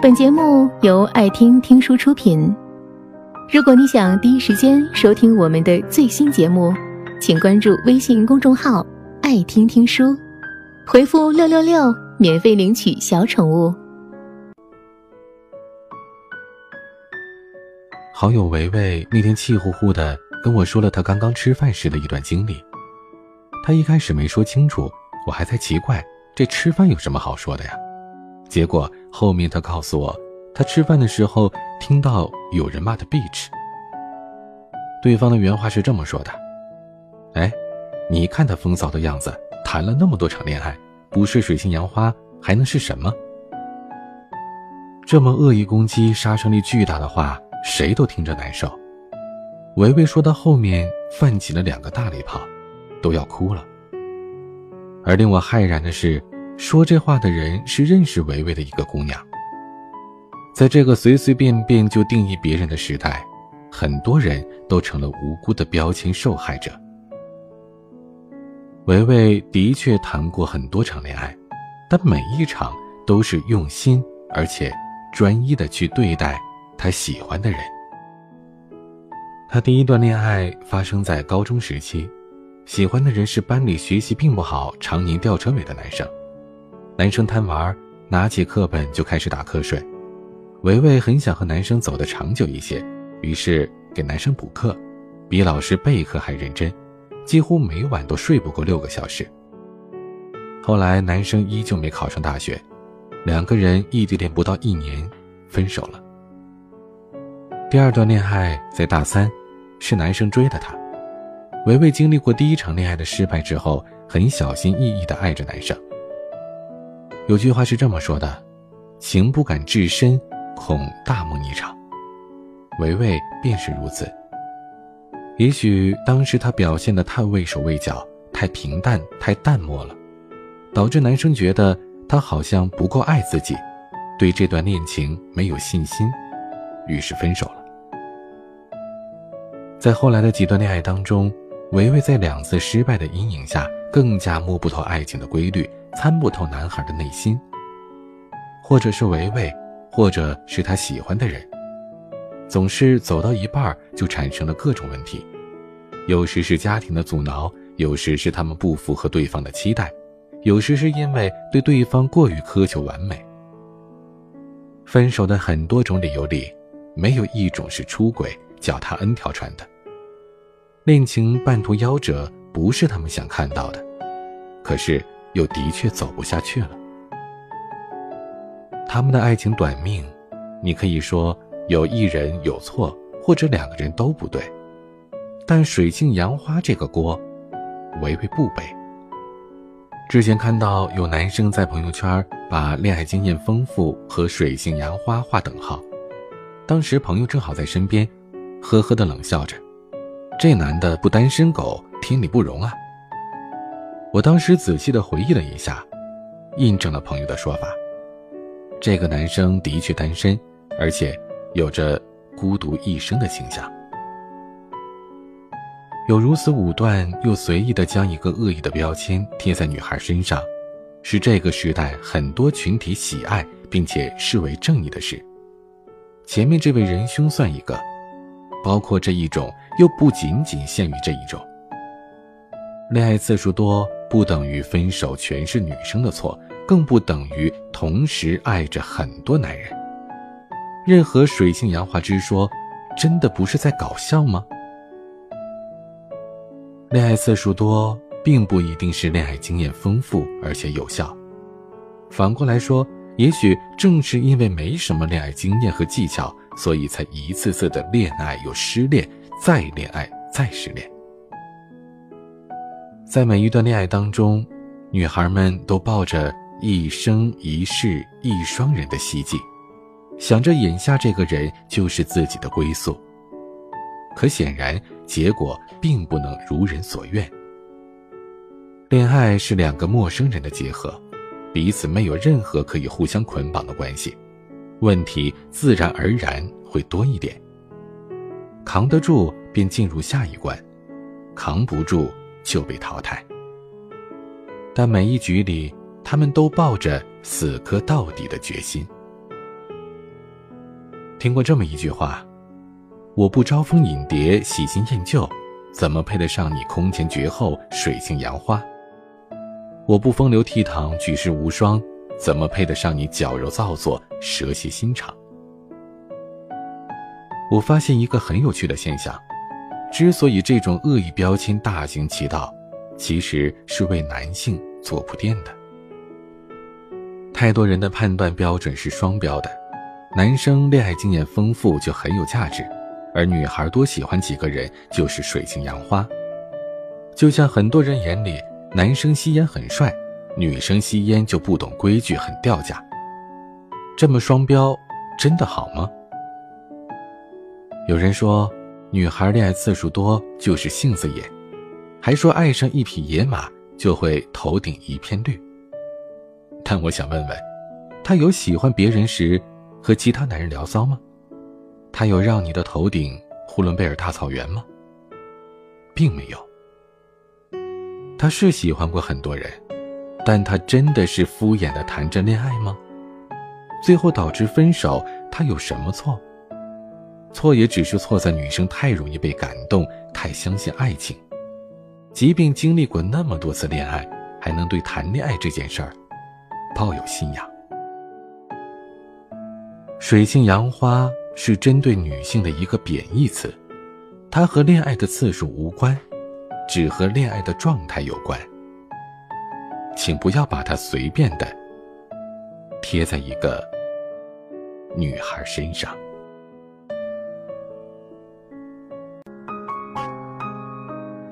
本节目由爱听听书出品。如果你想第一时间收听我们的最新节目，请关注微信公众号“爱听听书”，回复“六六六”免费领取小宠物。好友维维那天气呼呼的跟我说了他刚刚吃饭时的一段经历。他一开始没说清楚，我还在奇怪这吃饭有什么好说的呀？结果后面他告诉我，他吃饭的时候听到有人骂他 bitch。对方的原话是这么说的：“哎，你看他风骚的样子，谈了那么多场恋爱，不是水性杨花还能是什么？”这么恶意攻击、杀伤力巨大的话，谁都听着难受。维维说到后面泛起了两个大礼炮，都要哭了。而令我骇然的是。说这话的人是认识维维的一个姑娘。在这个随随便便就定义别人的时代，很多人都成了无辜的标签受害者。维维的确谈过很多场恋爱，但每一场都是用心而且专一的去对待他喜欢的人。他第一段恋爱发生在高中时期，喜欢的人是班里学习并不好、常年吊车尾的男生。男生贪玩，拿起课本就开始打瞌睡。维维很想和男生走得长久一些，于是给男生补课，比老师备课还认真，几乎每晚都睡不够六个小时。后来男生依旧没考上大学，两个人异地恋不到一年，分手了。第二段恋爱在大三，是男生追的她。维维经历过第一场恋爱的失败之后，很小心翼翼地爱着男生。有句话是这么说的：“情不敢至深，恐大梦一场。”维维便是如此。也许当时他表现的太畏手畏脚，太平淡，太淡漠了，导致男生觉得他好像不够爱自己，对这段恋情没有信心，于是分手了。在后来的几段恋爱当中，维维在两次失败的阴影下，更加摸不透爱情的规律。参不透男孩的内心，或者是维维，或者是他喜欢的人，总是走到一半就产生了各种问题。有时是家庭的阻挠，有时是他们不符合对方的期待，有时是因为对对方过于苛求完美。分手的很多种理由里，没有一种是出轨、脚踏 N 条船的。恋情半途夭折，不是他们想看到的，可是。又的确走不下去了。他们的爱情短命，你可以说有一人有错，或者两个人都不对，但水性杨花这个锅，维维不背。之前看到有男生在朋友圈把恋爱经验丰富和水性杨花划等号，当时朋友正好在身边，呵呵的冷笑着：“这男的不单身狗，天理不容啊。”我当时仔细的回忆了一下，印证了朋友的说法。这个男生的确单身，而且有着孤独一生的倾向。有如此武断又随意的将一个恶意的标签贴在女孩身上，是这个时代很多群体喜爱并且视为正义的事。前面这位仁兄算一个，包括这一种，又不仅仅限于这一种。恋爱次数多。不等于分手全是女生的错，更不等于同时爱着很多男人。任何水性杨花之说，真的不是在搞笑吗？恋爱次数多，并不一定是恋爱经验丰富而且有效。反过来说，也许正是因为没什么恋爱经验和技巧，所以才一次次的恋爱又失恋，再恋爱再失恋。在每一段恋爱当中，女孩们都抱着一生一世一双人的希冀，想着眼下这个人就是自己的归宿。可显然，结果并不能如人所愿。恋爱是两个陌生人的结合，彼此没有任何可以互相捆绑的关系，问题自然而然会多一点。扛得住便进入下一关，扛不住。就被淘汰，但每一局里，他们都抱着死磕到底的决心。听过这么一句话：“我不招蜂引蝶，喜新厌旧，怎么配得上你空前绝后，水性杨花？我不风流倜傥，举世无双，怎么配得上你矫揉造作，蛇蝎心肠？”我发现一个很有趣的现象：之所以这种恶意标签大行其道，其实是为男性做铺垫的。太多人的判断标准是双标的。男生恋爱经验丰富就很有价值，而女孩多喜欢几个人就是水性杨花。就像很多人眼里，男生吸烟很帅，女生吸烟就不懂规矩，很掉价。这么双标，真的好吗？有人说，女孩恋爱次数多就是性子野，还说爱上一匹野马就会头顶一片绿。但我想问问，她有喜欢别人时？和其他男人聊骚吗？他有让你的头顶呼伦贝尔大草原吗？并没有。他是喜欢过很多人，但他真的是敷衍的谈着恋爱吗？最后导致分手，他有什么错？错也只是错在女生太容易被感动，太相信爱情。即便经历过那么多次恋爱，还能对谈恋爱这件事儿抱有信仰。水性杨花是针对女性的一个贬义词，它和恋爱的次数无关，只和恋爱的状态有关。请不要把它随便的贴在一个女孩身上。